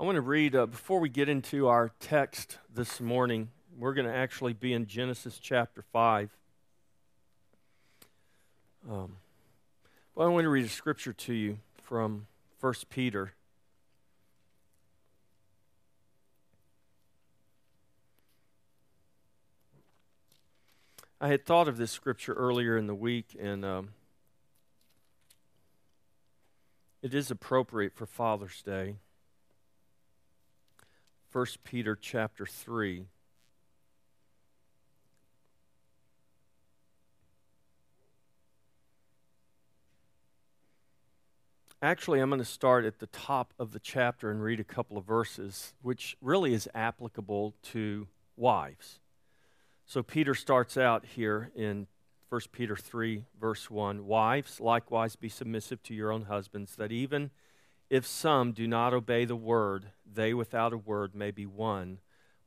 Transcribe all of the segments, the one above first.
I want to read, uh, before we get into our text this morning, we're going to actually be in Genesis chapter 5. Um, but I want to read a scripture to you from 1 Peter. I had thought of this scripture earlier in the week, and um, it is appropriate for Father's Day. 1 Peter chapter 3. Actually, I'm going to start at the top of the chapter and read a couple of verses, which really is applicable to wives. So, Peter starts out here in 1 Peter 3, verse 1 Wives, likewise be submissive to your own husbands, that even if some do not obey the word, they without a word may be won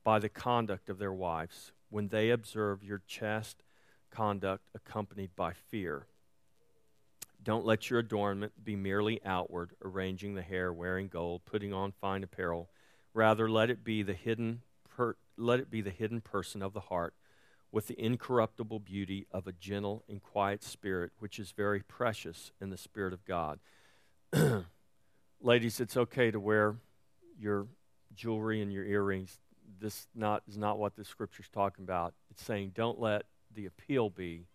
by the conduct of their wives, when they observe your chaste conduct accompanied by fear. Don't let your adornment be merely outward, arranging the hair, wearing gold, putting on fine apparel. Rather, let it be the hidden, per, let it be the hidden person of the heart, with the incorruptible beauty of a gentle and quiet spirit, which is very precious in the Spirit of God. ladies, it's okay to wear your jewelry and your earrings. This not, is not what the scripture is talking about. It's saying don't let the appeal be,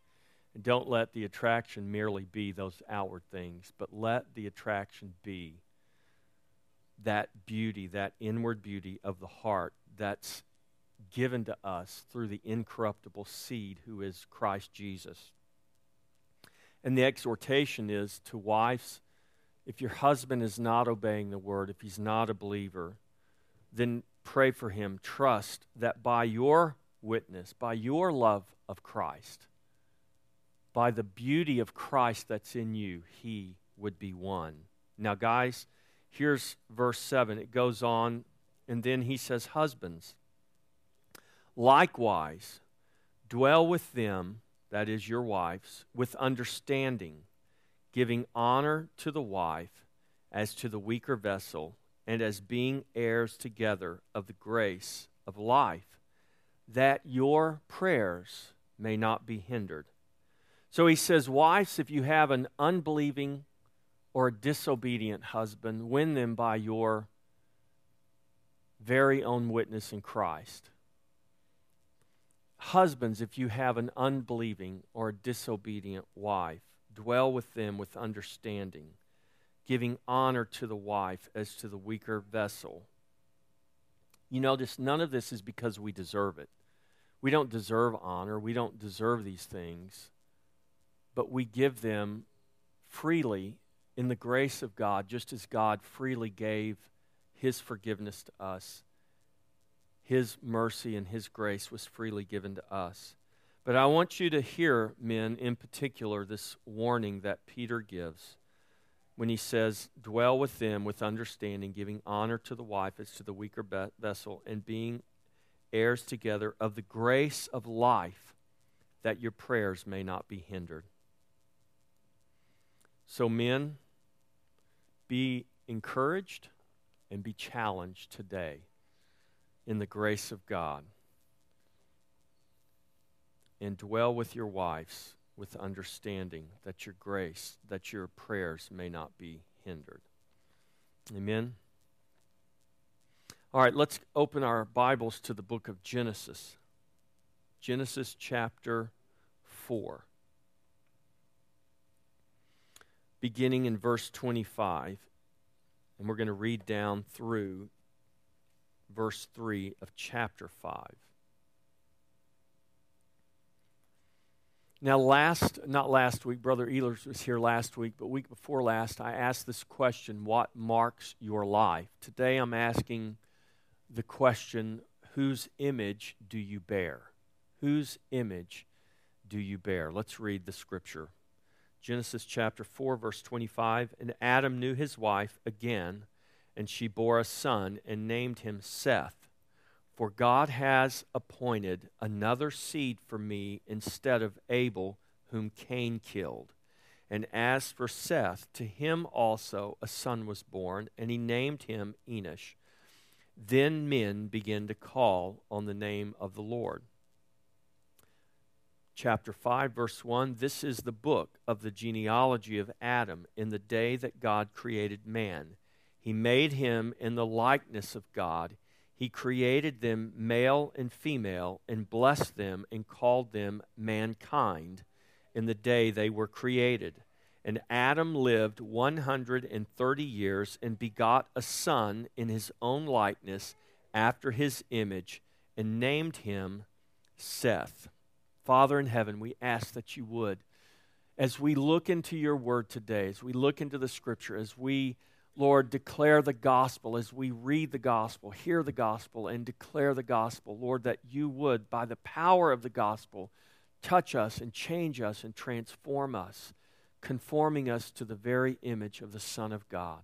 and don't let the attraction merely be those outward things, but let the attraction be that beauty, that inward beauty of the heart that's given to us through the incorruptible seed who is Christ Jesus. And the exhortation is to wives if your husband is not obeying the word, if he's not a believer, then pray for him. Trust that by your witness, by your love of Christ, by the beauty of Christ that's in you, he would be won. Now, guys, here's verse 7. It goes on, and then he says, Husbands, likewise, dwell with them, that is your wives, with understanding giving honor to the wife as to the weaker vessel, and as being heirs together of the grace of life, that your prayers may not be hindered. So he says, Wives, if you have an unbelieving or disobedient husband, win them by your very own witness in Christ. Husbands, if you have an unbelieving or a disobedient wife, Dwell with them with understanding, giving honor to the wife as to the weaker vessel. You notice none of this is because we deserve it. We don't deserve honor, we don't deserve these things, but we give them freely in the grace of God, just as God freely gave his forgiveness to us. His mercy and his grace was freely given to us. But I want you to hear, men, in particular, this warning that Peter gives when he says, Dwell with them with understanding, giving honor to the wife as to the weaker be- vessel, and being heirs together of the grace of life, that your prayers may not be hindered. So, men, be encouraged and be challenged today in the grace of God and dwell with your wives with understanding that your grace, that your prayers may not be hindered. Amen. All right, let's open our Bibles to the book of Genesis. Genesis chapter 4. Beginning in verse 25. And we're going to read down through verse 3 of chapter 5. Now, last, not last week, Brother Ehlers was here last week, but week before last, I asked this question what marks your life? Today, I'm asking the question whose image do you bear? Whose image do you bear? Let's read the scripture. Genesis chapter 4, verse 25. And Adam knew his wife again, and she bore a son and named him Seth. For God has appointed another seed for me instead of Abel, whom Cain killed. And as for Seth, to him also a son was born, and he named him Enosh. Then men began to call on the name of the Lord. Chapter 5, verse 1 This is the book of the genealogy of Adam in the day that God created man. He made him in the likeness of God. He created them male and female, and blessed them and called them mankind in the day they were created. And Adam lived 130 years and begot a son in his own likeness after his image and named him Seth. Father in heaven, we ask that you would, as we look into your word today, as we look into the scripture, as we, Lord, declare the gospel, as we read the gospel, hear the gospel, and declare the gospel, Lord, that you would, by the power of the gospel, touch us and change us and transform us conforming us to the very image of the Son of God.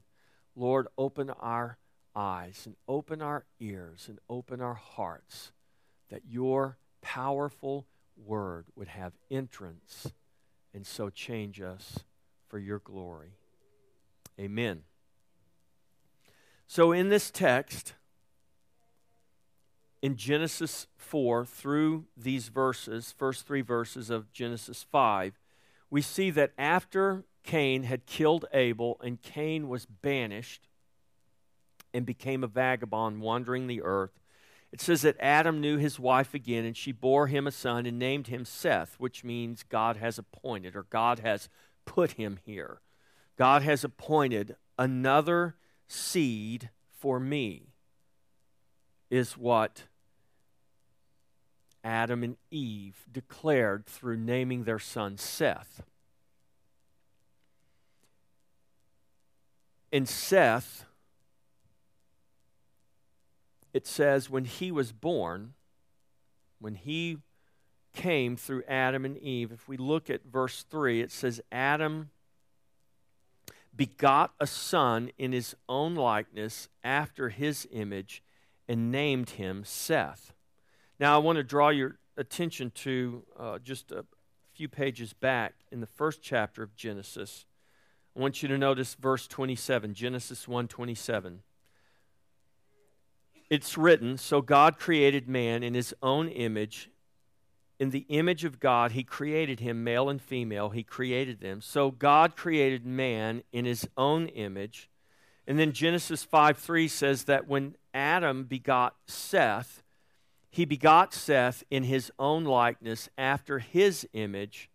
Lord, open our eyes and open our ears and open our hearts that your powerful word would have entrance and so change us for your glory. Amen. So, in this text, in Genesis 4 through these verses, first three verses of Genesis 5, we see that after Cain had killed Abel and Cain was banished and became a vagabond wandering the earth, it says that Adam knew his wife again and she bore him a son and named him Seth, which means God has appointed or God has put him here. God has appointed another seed for me, is what Adam and Eve declared through naming their son Seth. And Seth, it says when he was born, when he came through Adam and Eve, if we look at verse 3, it says, Adam begot a son in his own likeness after his image and named him Seth. Now, I want to draw your attention to uh, just a few pages back in the first chapter of Genesis. I want you to notice verse 27, Genesis 1:27. It's written, "So God created man in his own image, in the image of God he created him, male and female, he created them. So God created man in his own image." And then Genesis 5 3 says that when Adam begot Seth, he begot Seth in his own likeness after his image.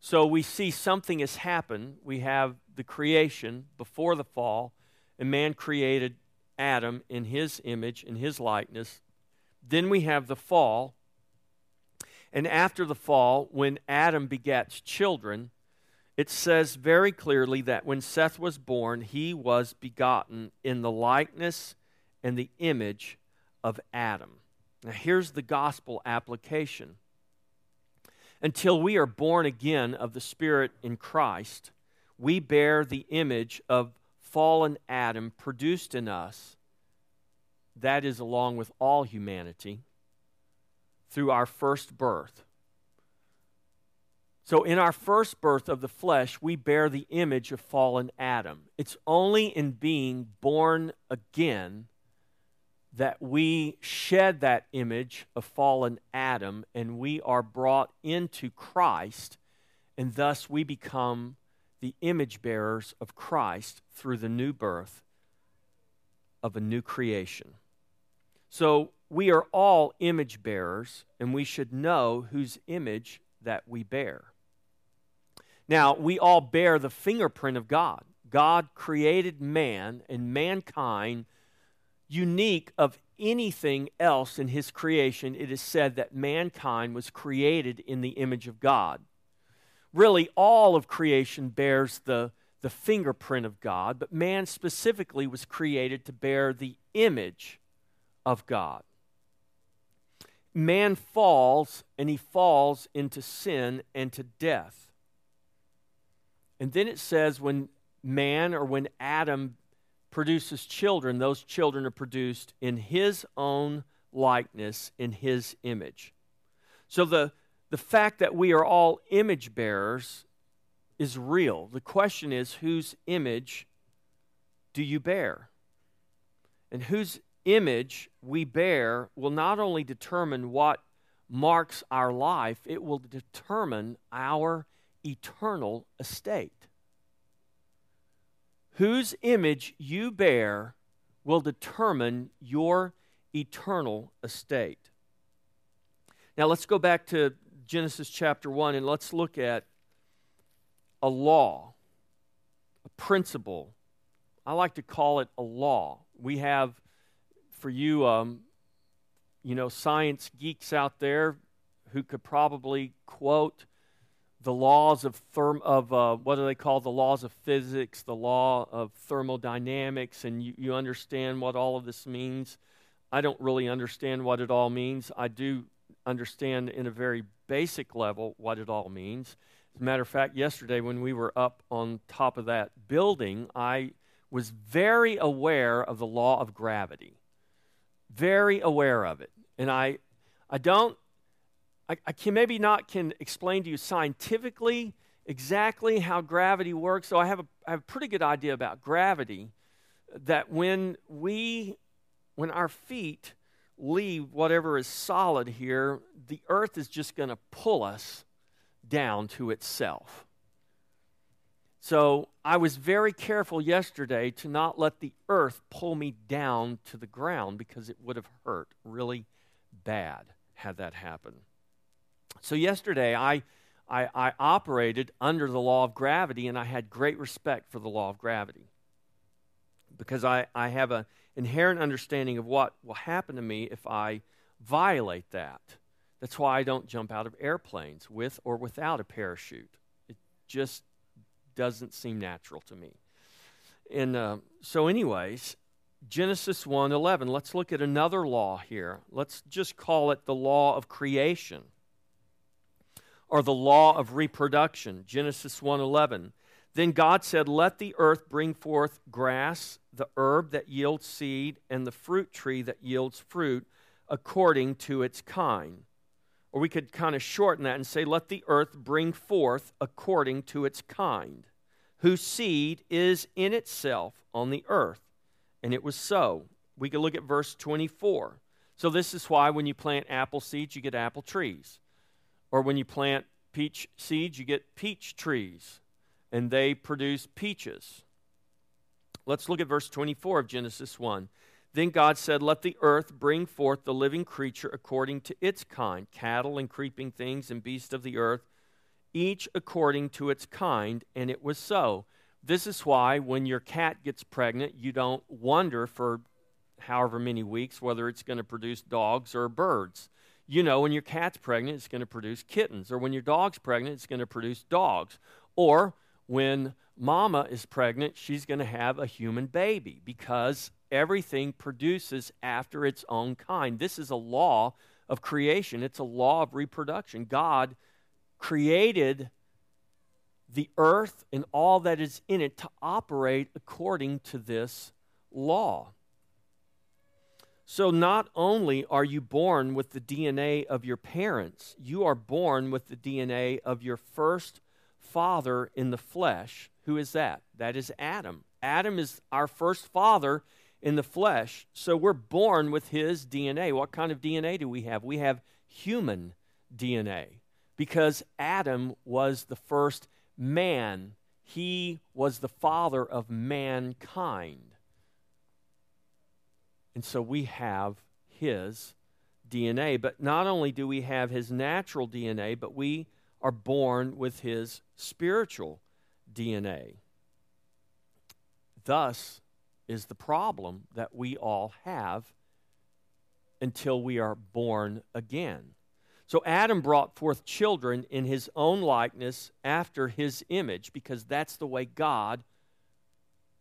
So we see something has happened. We have the creation before the fall, and man created Adam in his image, in his likeness. Then we have the fall. And after the fall, when Adam begets children, it says very clearly that when Seth was born, he was begotten in the likeness and the image of Adam. Now, here's the gospel application. Until we are born again of the Spirit in Christ, we bear the image of fallen Adam produced in us, that is, along with all humanity, through our first birth. So, in our first birth of the flesh, we bear the image of fallen Adam. It's only in being born again that we shed that image of fallen Adam and we are brought into Christ, and thus we become the image bearers of Christ through the new birth of a new creation. So we are all image bearers, and we should know whose image that we bear. Now, we all bear the fingerprint of God. God created man and mankind unique of anything else in his creation, it is said that mankind was created in the image of God. Really, all of creation bears the, the fingerprint of God, but man specifically was created to bear the image of God. Man falls, and he falls into sin and to death. And then it says when man or when Adam produces children, those children are produced in his own likeness, in his image. So the, the fact that we are all image bearers is real. The question is, whose image do you bear? and whose image we bear will not only determine what marks our life, it will determine our eternal estate. Whose image you bear will determine your eternal estate. Now let's go back to Genesis chapter 1 and let's look at a law, a principle. I like to call it a law. We have, for you, um, you know, science geeks out there who could probably quote the laws of therm of uh, what do they call the laws of physics, the law of thermodynamics, and you, you understand what all of this means. I don't really understand what it all means. I do understand in a very basic level what it all means. As a matter of fact, yesterday when we were up on top of that building, I was very aware of the law of gravity. Very aware of it. And I I don't I, I can maybe not can explain to you scientifically exactly how gravity works. So I have a, I have a pretty good idea about gravity. That when we, when our feet leave whatever is solid here, the earth is just going to pull us down to itself. So I was very careful yesterday to not let the earth pull me down to the ground because it would have hurt really bad had that happened. So yesterday, I, I, I operated under the law of gravity, and I had great respect for the law of gravity because I, I have an inherent understanding of what will happen to me if I violate that. That's why I don't jump out of airplanes with or without a parachute. It just doesn't seem natural to me. And uh, so, anyways, Genesis 1:11. Let's look at another law here. Let's just call it the law of creation or the law of reproduction. Genesis 1:11. Then God said, "Let the earth bring forth grass, the herb that yields seed, and the fruit tree that yields fruit according to its kind." Or we could kind of shorten that and say, "Let the earth bring forth according to its kind, whose seed is in itself on the earth." And it was so. We could look at verse 24. So this is why when you plant apple seeds, you get apple trees. Or when you plant peach seeds, you get peach trees, and they produce peaches. Let's look at verse 24 of Genesis 1. Then God said, Let the earth bring forth the living creature according to its kind cattle and creeping things and beasts of the earth, each according to its kind. And it was so. This is why when your cat gets pregnant, you don't wonder for however many weeks whether it's going to produce dogs or birds you know when your cat's pregnant, it's going to produce kittens. Or when your dog's pregnant, it's going to produce dogs. Or when mama is pregnant, she's going to have a human baby because everything produces after its own kind. This is a law of creation, it's a law of reproduction. God created the earth and all that is in it to operate according to this law. So, not only are you born with the DNA of your parents, you are born with the DNA of your first father in the flesh. Who is that? That is Adam. Adam is our first father in the flesh. So, we're born with his DNA. What kind of DNA do we have? We have human DNA because Adam was the first man, he was the father of mankind. And so we have his DNA. But not only do we have his natural DNA, but we are born with his spiritual DNA. Thus is the problem that we all have until we are born again. So Adam brought forth children in his own likeness after his image because that's the way God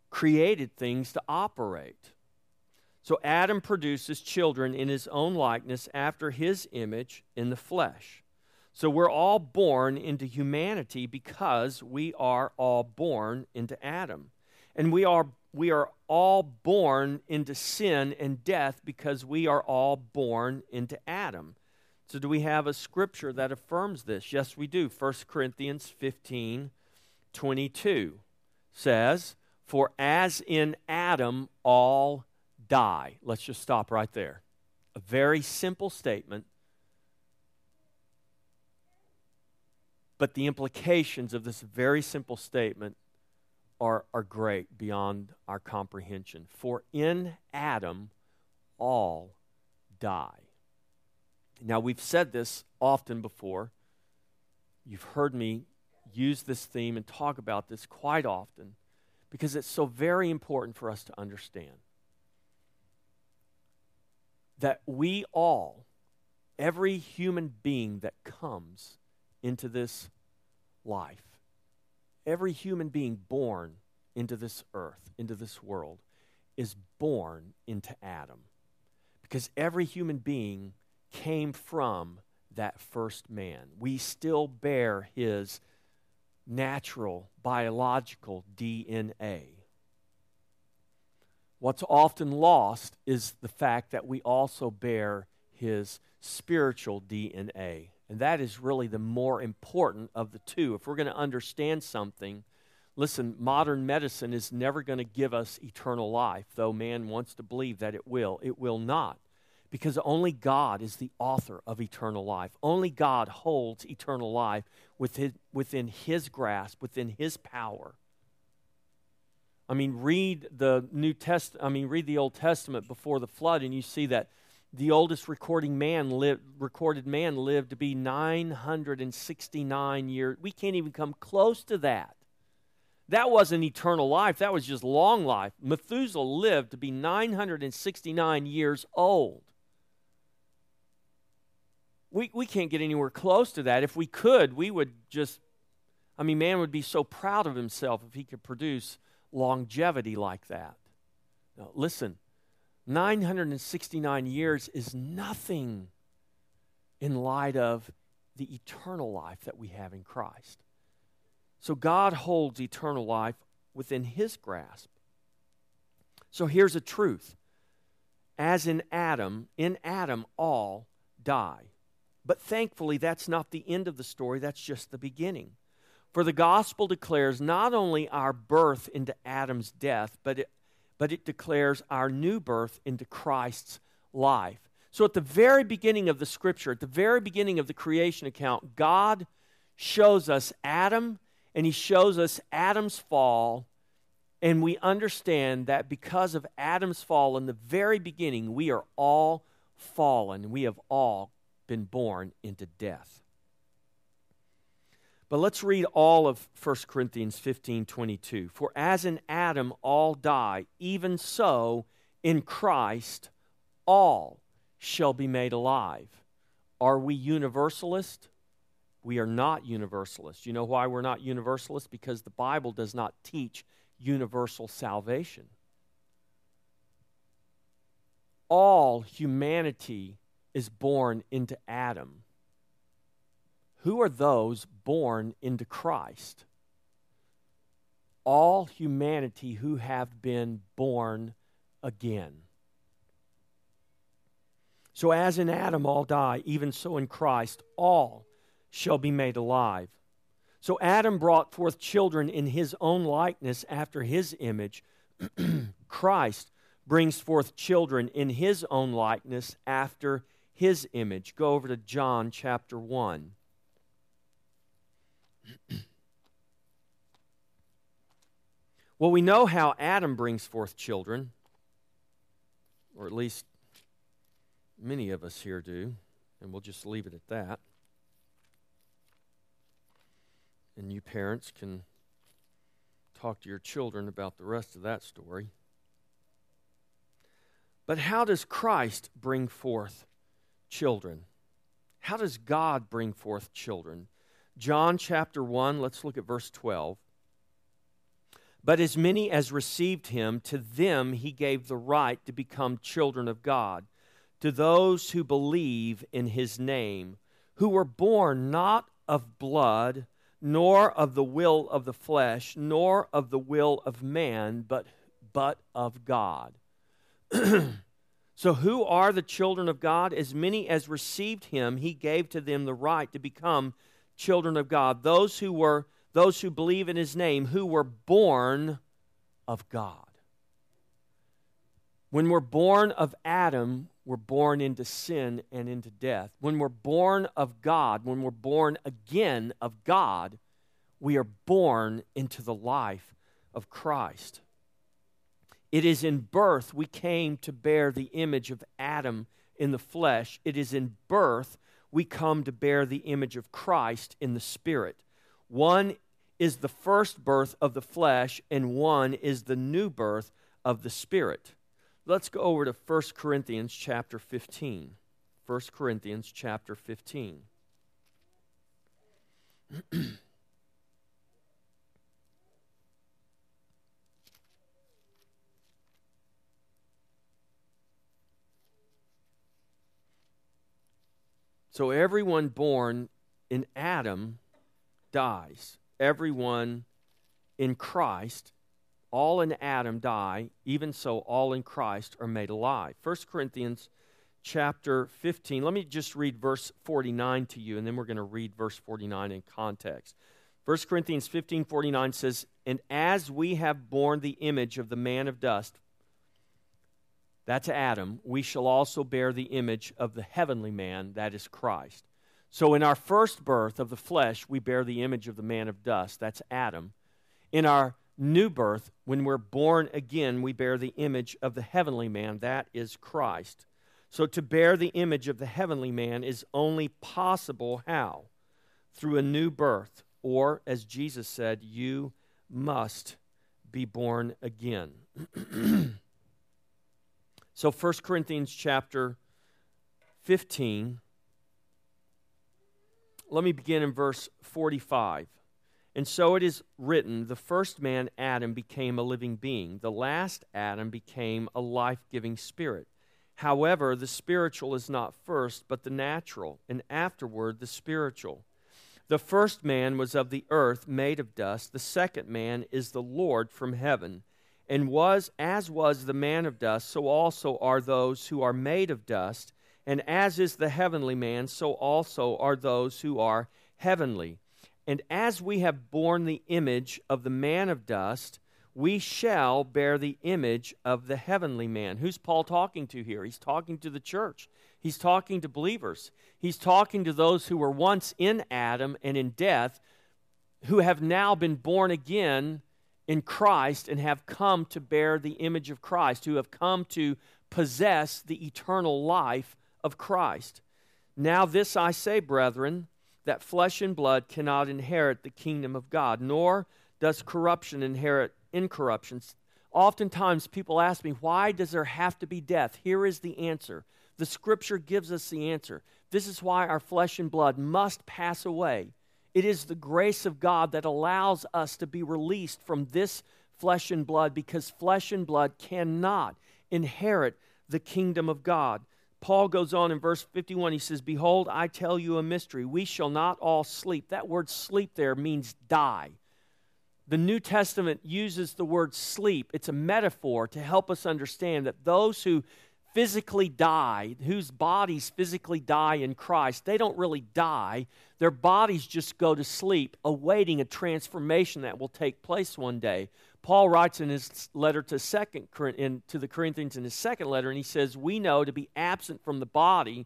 created things to operate. So Adam produces children in his own likeness after his image in the flesh. So we're all born into humanity because we are all born into Adam. And we are we are all born into sin and death because we are all born into Adam. So do we have a scripture that affirms this? Yes, we do. 1 Corinthians 15 22 says, For as in Adam all die. Let's just stop right there. A very simple statement, but the implications of this very simple statement are, are great beyond our comprehension. For in Adam, all die. Now, we've said this often before. You've heard me use this theme and talk about this quite often because it's so very important for us to understand that we all, every human being that comes into this life, every human being born into this earth, into this world, is born into Adam. Because every human being came from that first man. We still bear his natural, biological DNA. What's often lost is the fact that we also bear his spiritual DNA. And that is really the more important of the two. If we're going to understand something, listen, modern medicine is never going to give us eternal life, though man wants to believe that it will. It will not because only God is the author of eternal life. Only God holds eternal life within, within His grasp, within His power. I mean, read the New Test. I mean, read the Old Testament before the flood, and you see that the oldest recording man lived, recorded man lived to be 969 years. We can't even come close to that. That wasn't eternal life. That was just long life. Methuselah lived to be 969 years old. We, we can't get anywhere close to that. If we could, we would just, I mean, man would be so proud of himself if he could produce longevity like that. Now, listen, 969 years is nothing in light of the eternal life that we have in Christ. So God holds eternal life within his grasp. So here's a truth. As in Adam, in Adam all die. But thankfully, that's not the end of the story, that's just the beginning. For the gospel declares not only our birth into Adam's death, but it, but it declares our new birth into Christ's life. So, at the very beginning of the scripture, at the very beginning of the creation account, God shows us Adam and he shows us Adam's fall. And we understand that because of Adam's fall in the very beginning, we are all fallen. We have all been born into death. But let's read all of 1 Corinthians 15 22. For as in Adam all die, even so in Christ all shall be made alive. Are we universalist? We are not universalist. You know why we're not universalist? Because the Bible does not teach universal salvation. All humanity is born into Adam. Who are those born into Christ? All humanity who have been born again. So, as in Adam all die, even so in Christ all shall be made alive. So, Adam brought forth children in his own likeness after his image. Christ brings forth children in his own likeness after his image. Go over to John chapter 1. well, we know how Adam brings forth children, or at least many of us here do, and we'll just leave it at that. And you parents can talk to your children about the rest of that story. But how does Christ bring forth children. How does God bring forth children? John chapter 1, let's look at verse 12. But as many as received him, to them he gave the right to become children of God, to those who believe in his name, who were born not of blood, nor of the will of the flesh, nor of the will of man, but, but of God. So, who are the children of God? As many as received him, he gave to them the right to become children of God. Those who were those who believe in his name, who were born of God. When we're born of Adam, we're born into sin and into death. When we're born of God, when we're born again of God, we are born into the life of Christ. It is in birth we came to bear the image of Adam in the flesh. It is in birth we come to bear the image of Christ in the spirit. One is the first birth of the flesh, and one is the new birth of the spirit. Let's go over to 1 Corinthians chapter 15. 1 Corinthians chapter 15. so everyone born in Adam dies. Everyone in Christ all in Adam die, even so all in Christ are made alive. 1 Corinthians chapter 15. Let me just read verse 49 to you, and then we're going to read verse 49 in context. 1 Corinthians 15 49 says, And as we have borne the image of the man of dust, that's Adam, we shall also bear the image of the heavenly man, that is Christ. So in our first birth of the flesh, we bear the image of the man of dust, that's Adam. In our new birth, when we're born again, we bear the image of the heavenly man, that is Christ. So to bear the image of the heavenly man is only possible how? Through a new birth, or as Jesus said, you must be born again. so 1 Corinthians chapter 15 let me begin in verse 45. And so it is written the first man, Adam, became a living being. The last Adam became a life giving spirit. However, the spiritual is not first, but the natural, and afterward the spiritual. The first man was of the earth, made of dust. The second man is the Lord from heaven. And was, as was the man of dust, so also are those who are made of dust. And as is the heavenly man, so also are those who are heavenly. And as we have borne the image of the man of dust, we shall bear the image of the heavenly man. Who's Paul talking to here? He's talking to the church. He's talking to believers. He's talking to those who were once in Adam and in death, who have now been born again in Christ and have come to bear the image of Christ, who have come to possess the eternal life of Christ. Now, this I say, brethren that flesh and blood cannot inherit the kingdom of God, nor does corruption inherit incorruption. Oftentimes, people ask me, why does there have to be death? Here is the answer. The scripture gives us the answer. This is why our flesh and blood must pass away. It is the grace of God that allows us to be released from this flesh and blood because flesh and blood cannot inherit the kingdom of God. Paul goes on in verse 51. He says, Behold, I tell you a mystery. We shall not all sleep. That word sleep there means die. The New Testament uses the word sleep. It's a metaphor to help us understand that those who physically die, whose bodies physically die in Christ, they don't really die. Their bodies just go to sleep, awaiting a transformation that will take place one day. Paul writes in his letter to second in, to the Corinthians in his second letter, and he says, "We know to be absent from the body,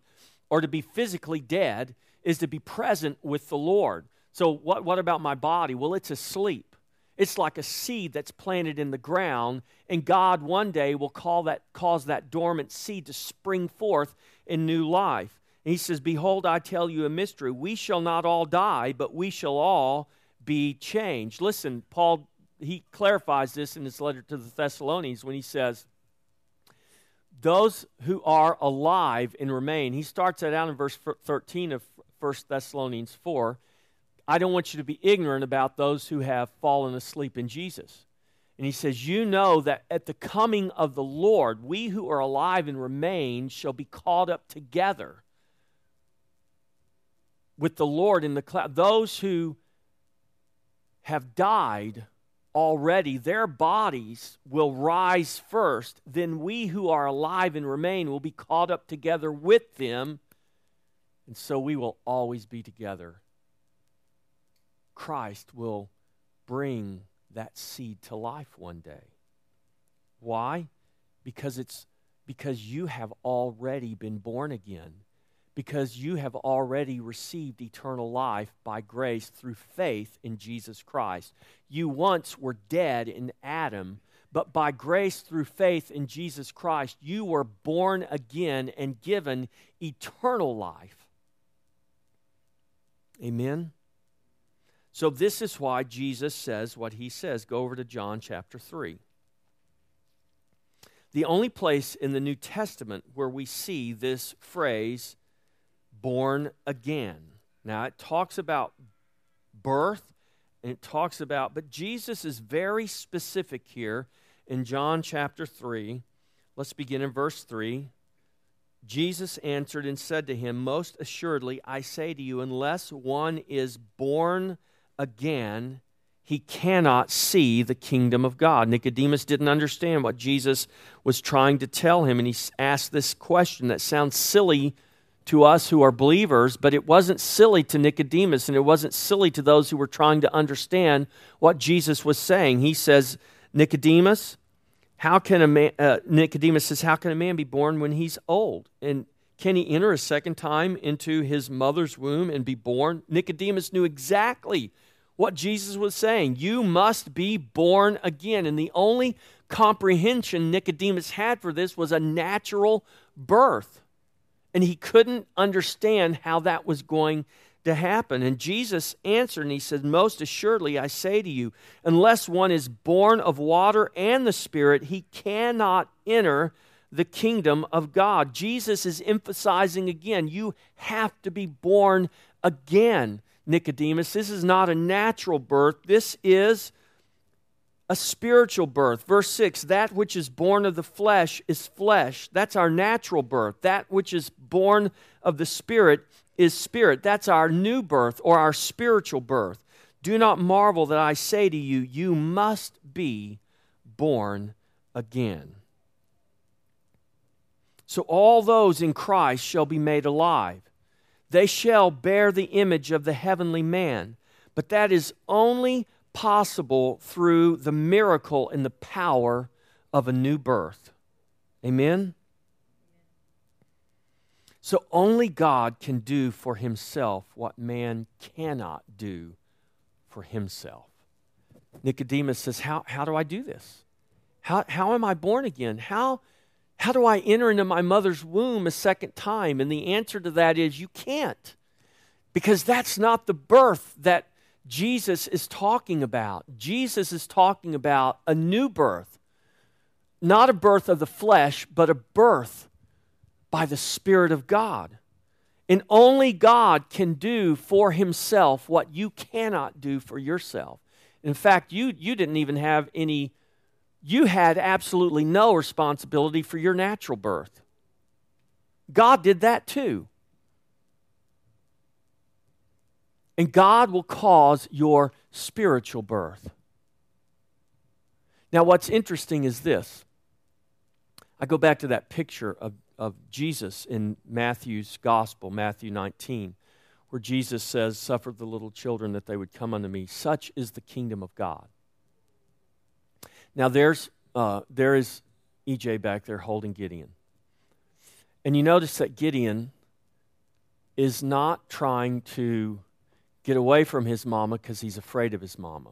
or to be physically dead, is to be present with the Lord." So, what, what about my body? Well, it's asleep. It's like a seed that's planted in the ground, and God one day will call that, cause that dormant seed to spring forth in new life. And he says, Behold, I tell you a mystery. We shall not all die, but we shall all be changed. Listen, Paul he clarifies this in his letter to the Thessalonians when he says, Those who are alive and remain, he starts that out in verse 13 of 1 Thessalonians 4. I don't want you to be ignorant about those who have fallen asleep in Jesus. And he says, You know that at the coming of the Lord, we who are alive and remain shall be caught up together with the Lord in the cloud. Those who have died already, their bodies will rise first. Then we who are alive and remain will be caught up together with them. And so we will always be together. Christ will bring that seed to life one day. Why? Because it's Because you have already been born again, because you have already received eternal life by grace through faith in Jesus Christ. You once were dead in Adam, but by grace through faith in Jesus Christ, you were born again and given eternal life. Amen. So, this is why Jesus says what he says. Go over to John chapter 3. The only place in the New Testament where we see this phrase, born again. Now, it talks about birth and it talks about, but Jesus is very specific here in John chapter 3. Let's begin in verse 3. Jesus answered and said to him, Most assuredly, I say to you, unless one is born again, he cannot see the kingdom of God. Nicodemus didn't understand what Jesus was trying to tell him, and he asked this question that sounds silly to us who are believers, but it wasn't silly to Nicodemus, and it wasn't silly to those who were trying to understand what Jesus was saying. He says, Nicodemus, how can a man, uh, Nicodemus says, How can a man be born when he's old? And can he enter a second time into his mother's womb and be born? Nicodemus knew exactly what Jesus was saying. You must be born again. And the only comprehension Nicodemus had for this was a natural birth. And he couldn't understand how that was going to happen. And Jesus answered and he said, Most assuredly, I say to you, unless one is born of water and the Spirit, he cannot enter the kingdom of God. Jesus is emphasizing again, you have to be born again. Nicodemus. This is not a natural birth, this is a spiritual birth. Verse 6 That which is born of the flesh is flesh. That's our natural birth. That which is born of the spirit is spirit. That's our new birth or our spiritual birth. Do not marvel that I say to you, you must be born again. So all those in Christ shall be made alive they shall bear the image of the heavenly man. But that is only possible through the miracle and the power of a new birth. Amen? So only God can do for himself what man cannot do for himself. Nicodemus says, How, how do I do this? How, how am I born again? How, how do I enter into my mother's womb a second time? And the answer to that is you can't. Because that's not the birth that Jesus is talking about. Jesus is talking about a new birth, not a birth of the flesh, but a birth by the Spirit of God. And only God can do for himself what you cannot do for yourself. In fact, you, you didn't even have any you had absolutely no responsibility for your natural birth. God did that too. And God will cause your spiritual birth. Now, what's interesting is this. I go back to that picture of, of Jesus in Matthew's gospel, Matthew 19, where Jesus says, Suffer the little children that they would come unto me. Such is the kingdom of God. Now there's uh, there is EJ back there holding Gideon, and you notice that Gideon is not trying to get away from his mama because he's afraid of his mama.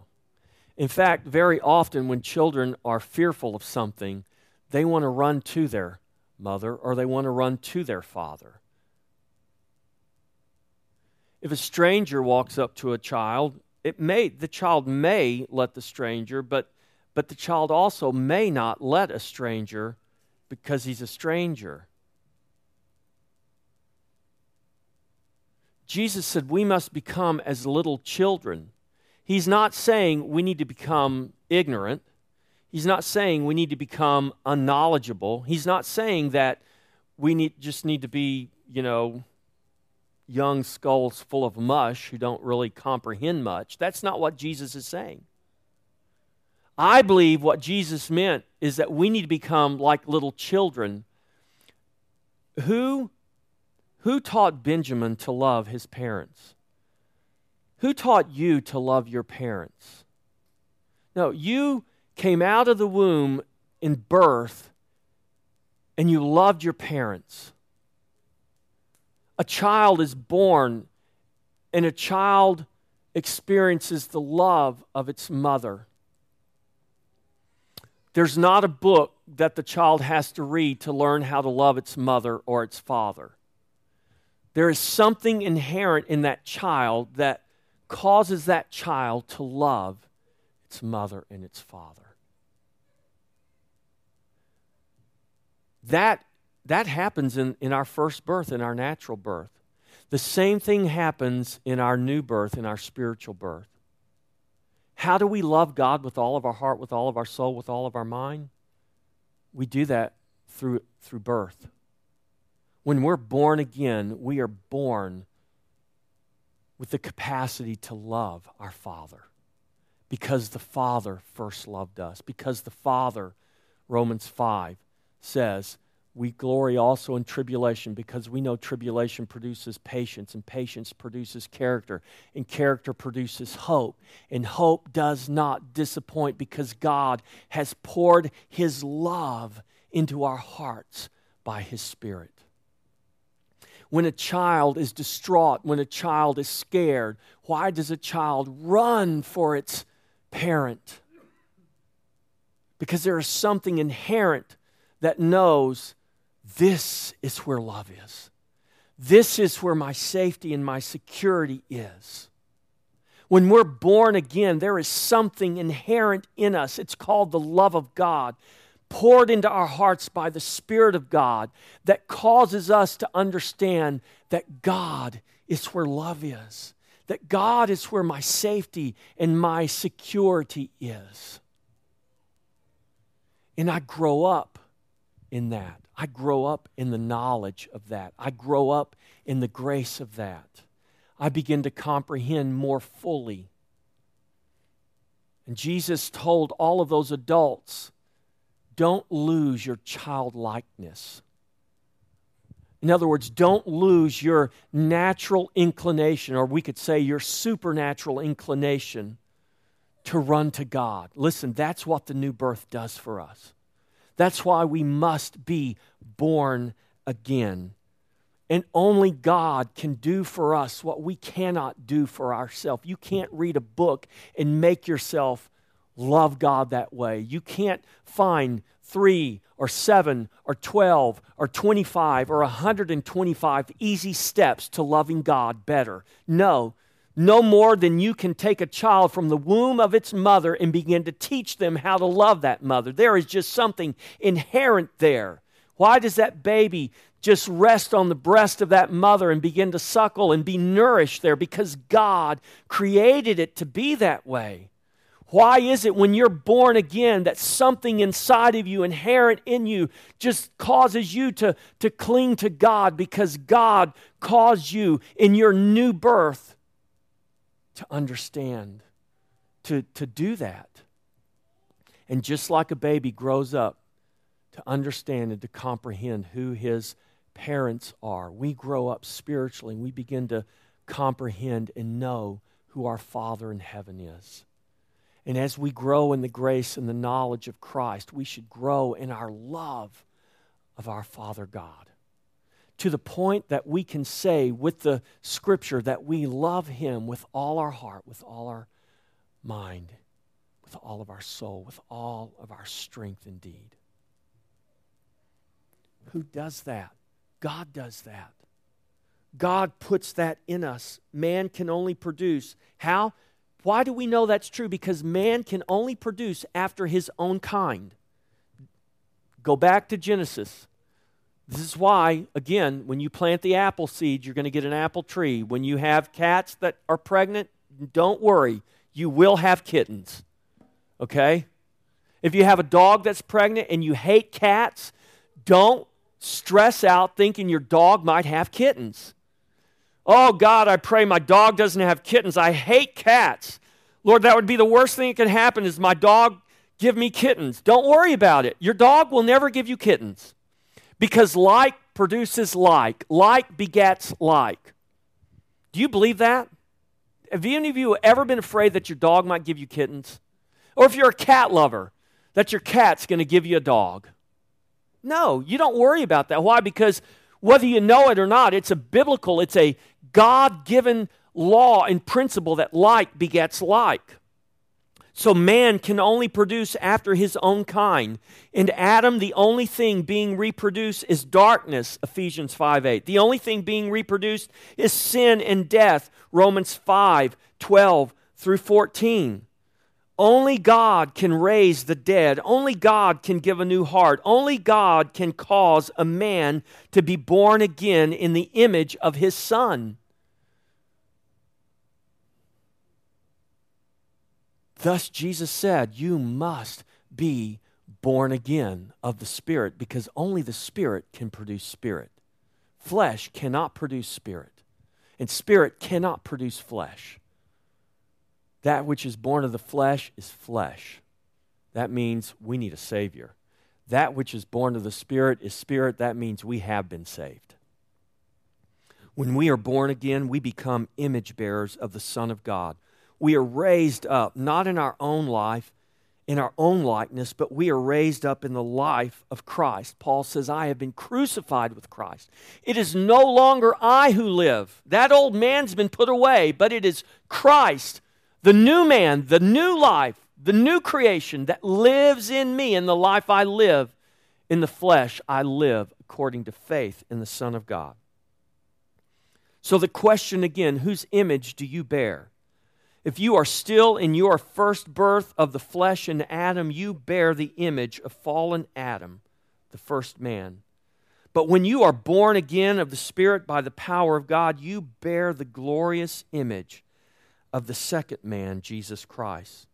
In fact, very often when children are fearful of something, they want to run to their mother or they want to run to their father. If a stranger walks up to a child, it may the child may let the stranger, but but the child also may not let a stranger because he's a stranger. Jesus said we must become as little children. He's not saying we need to become ignorant. He's not saying we need to become unknowledgeable. He's not saying that we need, just need to be, you know, young skulls full of mush who don't really comprehend much. That's not what Jesus is saying. I believe what Jesus meant is that we need to become like little children. Who, who taught Benjamin to love his parents? Who taught you to love your parents? No, you came out of the womb in birth and you loved your parents. A child is born, and a child experiences the love of its mother. There's not a book that the child has to read to learn how to love its mother or its father. There is something inherent in that child that causes that child to love its mother and its father. That, that happens in, in our first birth, in our natural birth. The same thing happens in our new birth, in our spiritual birth. How do we love God with all of our heart, with all of our soul, with all of our mind? We do that through, through birth. When we're born again, we are born with the capacity to love our Father because the Father first loved us. Because the Father, Romans 5, says, we glory also in tribulation because we know tribulation produces patience, and patience produces character, and character produces hope. And hope does not disappoint because God has poured His love into our hearts by His Spirit. When a child is distraught, when a child is scared, why does a child run for its parent? Because there is something inherent that knows this is where love is. This is where my safety and my security is. When we're born again, there is something inherent in us. It's called the love of God, poured into our hearts by the Spirit of God, that causes us to understand that God is where love is, that God is where my safety and my security is. And I grow up in that. I grow up in the knowledge of that. I grow up in the grace of that. I begin to comprehend more fully. And Jesus told all of those adults don't lose your childlikeness. In other words, don't lose your natural inclination, or we could say your supernatural inclination to run to God. Listen, that's what the new birth does for us. That's why we must be born again. And only God can do for us what we cannot do for ourselves. You can't read a book and make yourself love God that way. You can't find three or seven or 12 or 25 or 125 easy steps to loving God better. No, no more than you can take a child from the womb of its mother and begin to teach them how to love that mother. There is just something inherent there. Why does that baby just rest on the breast of that mother and begin to suckle and be nourished there? Because God created it to be that way. Why is it when you're born again that something inside of you, inherent in you, just causes you to, to cling to God because God caused you in your new birth to understand, to, to do that. And just like a baby grows up to understand and to comprehend who his parents are, we grow up spiritually and we begin to comprehend and know who our Father in heaven is. And as we grow in the grace and the knowledge of Christ, we should grow in our love of our Father God to the point that we can say with the scripture that we love him with all our heart, with all our mind, with all of our soul, with all of our strength indeed. Who does that? God does that. God puts that in us. Man can only produce. How? Why do we know that's true? Because man can only produce after his own kind. Go back to Genesis. This is why, again, when you plant the apple seed, you're going to get an apple tree. When you have cats that are pregnant, don't worry, you will have kittens. Okay? If you have a dog that's pregnant and you hate cats, don't stress out thinking your dog might have kittens. Oh, God, I pray my dog doesn't have kittens. I hate cats. Lord, that would be the worst thing that could happen is my dog give me kittens. Don't worry about it. Your dog will never give you kittens. Because like produces like, like begets like. Do you believe that? Have any of you ever been afraid that your dog might give you kittens? Or if you're a cat lover, that your cat's going to give you a dog? No, you don't worry about that. Why? Because whether you know it or not, it's a biblical, it's a God given law and principle that like begets like. So man can only produce after his own kind. And Adam, the only thing being reproduced is darkness, Ephesians 5 8. The only thing being reproduced is sin and death, Romans 5 12 through 14. Only God can raise the dead. Only God can give a new heart. Only God can cause a man to be born again in the image of his Son. Thus, Jesus said, You must be born again of the Spirit because only the Spirit can produce Spirit. Flesh cannot produce Spirit, and Spirit cannot produce flesh. That which is born of the flesh is flesh. That means we need a Savior. That which is born of the Spirit is Spirit. That means we have been saved. When we are born again, we become image bearers of the Son of God we are raised up, not in our own life, in our own likeness, but we are raised up in the life of Christ. Paul says, I have been crucified with Christ. It is no longer I who live. That old man's been put away, but it is Christ, the new man, the new life, the new creation that lives in me. In the life I live in the flesh, I live according to faith in the Son of God. So the question again whose image do you bear? If you are still in your first birth of the flesh in Adam, you bear the image of fallen Adam, the first man. But when you are born again of the Spirit by the power of God, you bear the glorious image of the second man, Jesus Christ.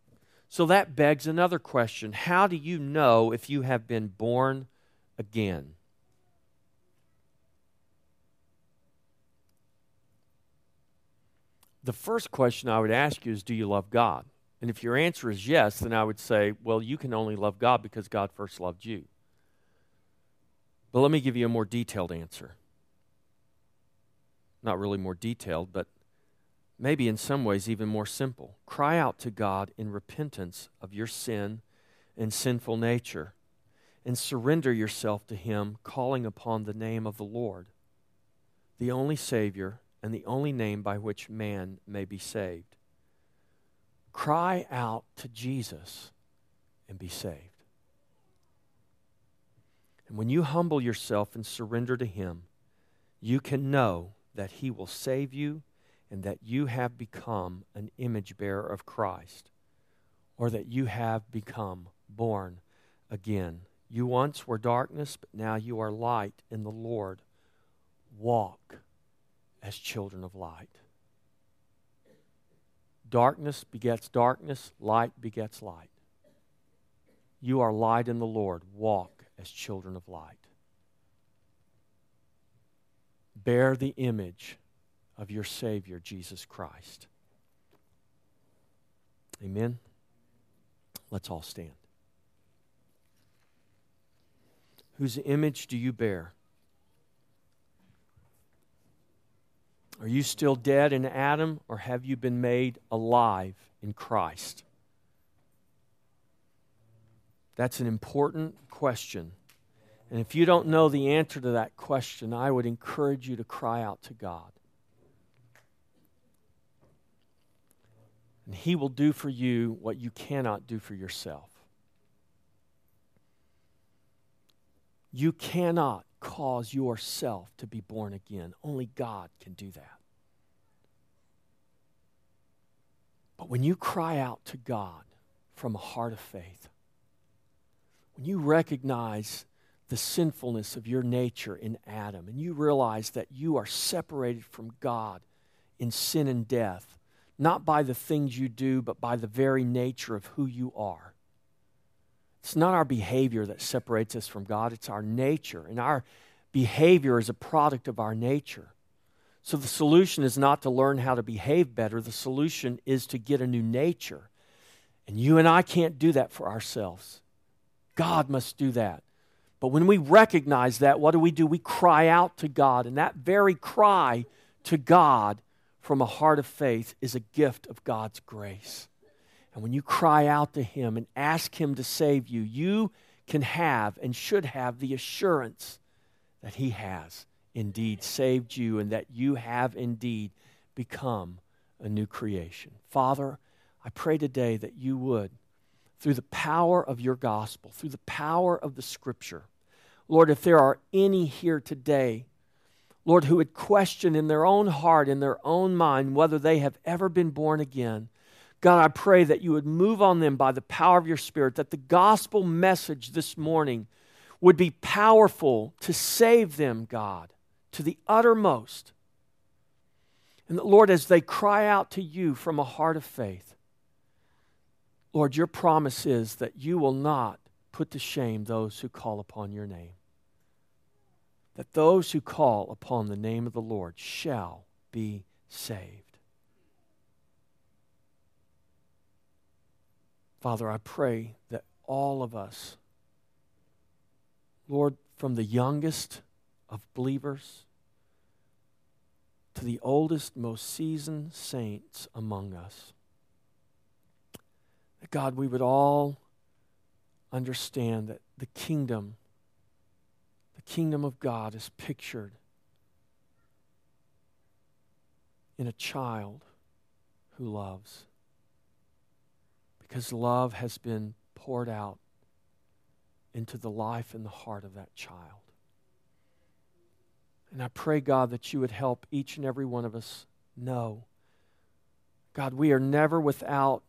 So that begs another question How do you know if you have been born again? The first question I would ask you is Do you love God? And if your answer is yes, then I would say, Well, you can only love God because God first loved you. But let me give you a more detailed answer. Not really more detailed, but maybe in some ways even more simple. Cry out to God in repentance of your sin and sinful nature and surrender yourself to Him, calling upon the name of the Lord, the only Savior and the only name by which man may be saved. Cry out to Jesus and be saved. And when you humble yourself and surrender to Him, you can know that He will save you and that you have become an image bearer of Christ or that you have become born again. You once were darkness, but now you are light in the Lord. Walk as children of light. Darkness begets darkness, light begets light. You are light in the Lord. Walk as children of light. Bear the image of your Savior, Jesus Christ. Amen. Let's all stand. Whose image do you bear? Are you still dead in Adam, or have you been made alive in Christ? That's an important question. And if you don't know the answer to that question, I would encourage you to cry out to God. And He will do for you what you cannot do for yourself. You cannot cause yourself to be born again. Only God can do that. But when you cry out to God from a heart of faith, when you recognize the sinfulness of your nature in Adam, and you realize that you are separated from God in sin and death, not by the things you do, but by the very nature of who you are it's not our behavior that separates us from God, it's our nature. And our behavior is a product of our nature. So the solution is not to learn how to behave better, the solution is to get a new nature. And you and I can't do that for ourselves. God must do that. But when we recognize that, what do we do? We cry out to God. And that very cry to God from a heart of faith is a gift of God's grace. And when you cry out to Him and ask Him to save you, you can have and should have the assurance that He has indeed saved you and that you have indeed become a new creation. Father, I pray today that you would, through the power of your gospel, through the power of the scripture, Lord, if there are any here today, Lord, who would question in their own heart, in their own mind, whether they have ever been born again, God, I pray that you would move on them by the power of your Spirit, that the gospel message this morning would be powerful to save them, God, to the uttermost. And that, Lord, as they cry out to you from a heart of faith, Lord, your promise is that you will not put to shame those who call upon your name. That those who call upon the name of the Lord shall be saved. Father, I pray that all of us, Lord, from the youngest of believers to the oldest, most seasoned saints among us, that God, we would all understand that the kingdom, the kingdom of God is pictured in a child who loves because love has been poured out into the life and the heart of that child. And I pray, God, that you would help each and every one of us know God, we are never without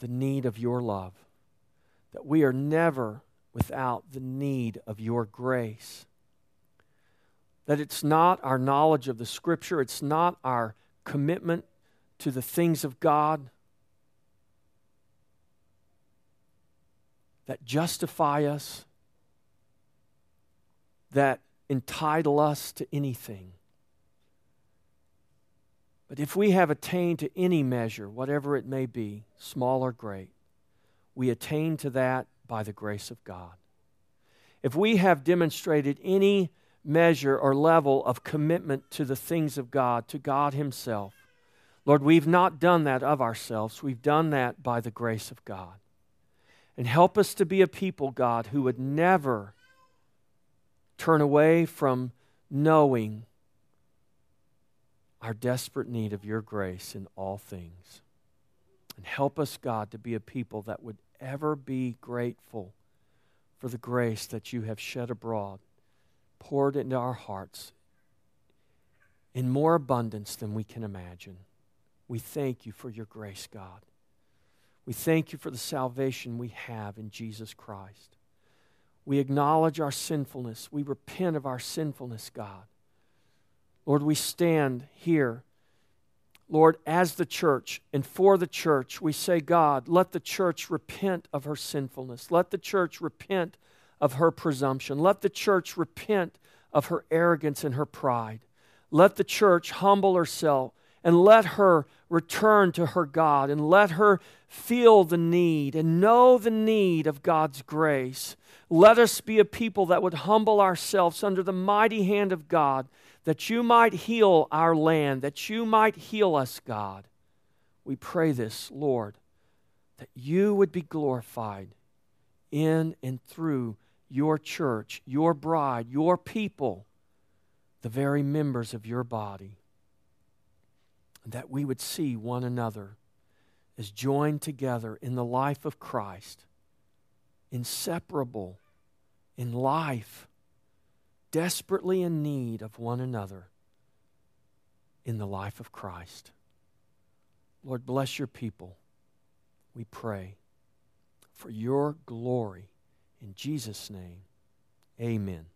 the need of your love, that we are never without the need of your grace. That it's not our knowledge of the Scripture, it's not our commitment to the things of God that justify us, that entitle us to anything. But if we have attained to any measure, whatever it may be, small or great, we attain to that by the grace of God. If we have demonstrated any measure or level of commitment to the things of God, to God Himself, Lord, we've not done that of ourselves. We've done that by the grace of God. And help us to be a people, God, who would never turn away from knowing our desperate need of your grace in all things. And help us, God, to be a people that would ever be grateful for the grace that you have shed abroad, poured into our hearts in more abundance than we can imagine. We thank you for your grace, God. We thank you for the salvation we have in Jesus Christ. We acknowledge our sinfulness. We repent of our sinfulness, God. Lord, we stand here, Lord, as the church and for the church. We say, God, let the church repent of her sinfulness. Let the church repent of her presumption. Let the church repent of her arrogance and her pride. Let the church humble herself and let her return to her God and let her feel the need and know the need of God's grace. Let us be a people that would humble ourselves under the mighty hand of God, that you might heal our land, that you might heal us, God. We pray this, Lord, that you would be glorified in and through your church, your bride, your people, the very members of your body that we would see one another as joined together in the life of Christ, inseparable in life, desperately in need of one another in the life of Christ. Lord, bless your people. We pray for your glory. In Jesus' name, amen.